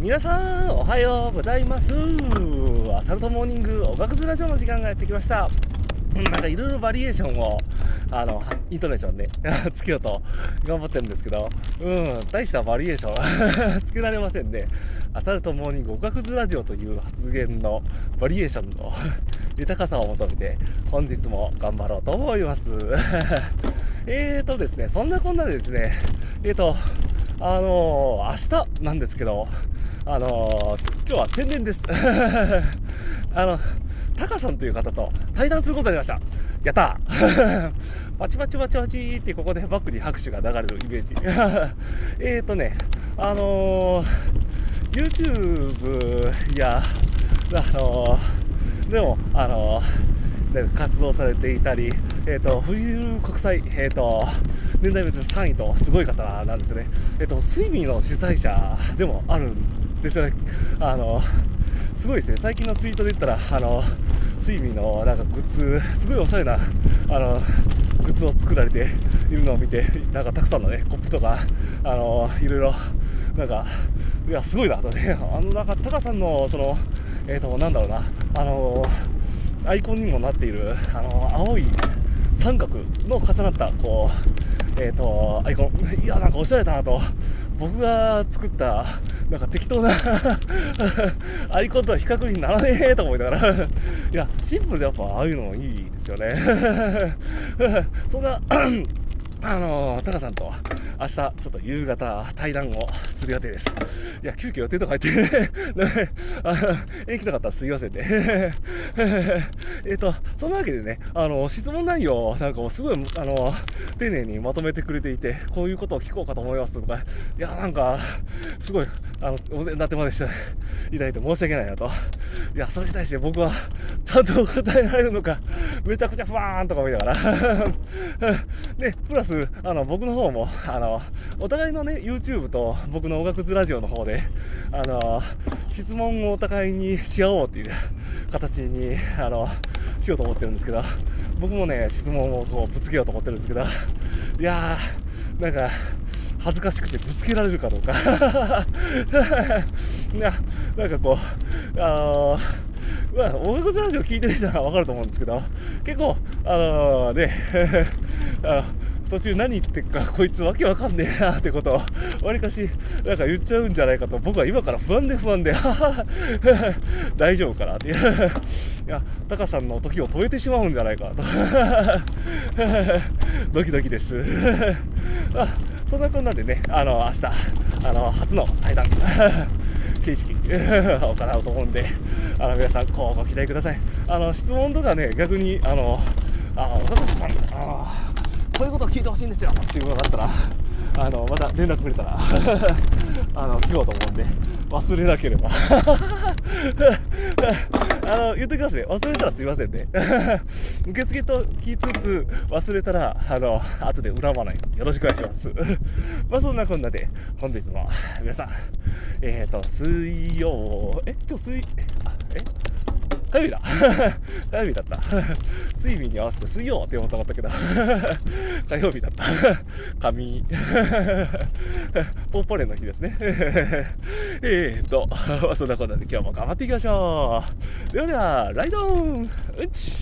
皆さんおはようございます。アサルトモーニングおがくずラジオの時間がやってきました。なんかいろいろバリエーションをあのイントネーションね つけようと頑張ってるんですけど。うん大したバリエーション つけられませんね。アサルトモーニングおがくずラジオという発言のバリエーションの 豊かさを求めて本日も頑張ろうと思います。えーとですねそんなこんなでですねえーとあのー、明日なんですけど、あのー、今日は宣伝です。あの、タカさんという方と対談することになりました。やったー パチパチパチパチってここでバックに拍手が流れるイメージ。えーとね、あのー、YouTube や、あのー、でも、あのー、活動されていたり、えーと、富士国際、えーと、年代別3位とすごい方なんですね、えーと、スイミーの主催者でもあるんですよね。あのすごいですね、最近のツイートで言ったら、あのスイミーのなんかグッズ、すごいおしゃれなあのグッズを作られているのを見て、なんかたくさんのね、コップとか、あのいろいろ、なんか、いや、すごいなとね、あのなんか、タカさんの、その、えっ、ー、と、なんだろうな、あのアイコンにもなっている、あの青い三角の重なった、こう、えっ、ー、と、アイコン。いや、なんかおしゃれだなと。僕が作った、なんか適当な アイコンとは比較にならねえと思いながらいや、シンプルでやっぱああいうのもいいですよね そんなあの、タカさんと明日ちょっと夕方対談をする予定です。いや、急遽予定とか入って ね、あ延期なかったらすいませんね。えっと、そんなわけでね、あの、質問内容なんかもすごい、あの、丁寧にまとめてくれていて、こういうことを聞こうかと思いますとか、いや、なんか、すごい、あの、お膳立てまでして いただいて申し訳ないなと。いや、それに対して僕は、ちゃんと答えられるのか、めちゃくちゃ不安とか思いながら。で、プラス、あの、僕の方も、あの、お互いのね、YouTube と僕の音楽ズラジオの方で、あの、質問をお互いにし合おうっていう形に、あの、しようと思ってるんですけど、僕もね、質問をこうぶつけようと思ってるんですけど、いやー、なんか、恥ずかしくてぶつけられるかどうか。ななんかこう、あのーまあ、音楽ラジオ聞いてる人はわかると思うんですけど、結構、あのー、ね、あの途中何言ってっかこいつわけわかんねえなってことをわりかしなんか言っちゃうんじゃないかと僕は今から不安で不安で 大丈夫かなって。いやタカさんの時を止めてしまうんじゃないかと。ドキドキです。あ そんなこんなでねあの明日あの初の対談形式を行うと思うんであの皆さんこうご期待ください。あの質問とかね逆にあのあ岡崎さんこういうことを聞いてほしいんですよ。っていうことがあったらあのまた連絡くれたら あの聞こうと思うんで忘れなければ。あの言ってきますね忘れたらすいませんね。受付と聞きつつ忘れたらあの後で恨まないように。よろしくお願いします。まあそんなこんなで本日も皆さんえっ、ー、と水曜え今日水あえ？火曜日だ 火曜日だった。水日に合わせて水曜って思ったかったけど 火曜日だった。髪。ポンポレの日ですね。えーと、そんなことで今日も頑張っていきましょう。ではでは、ライドンうんち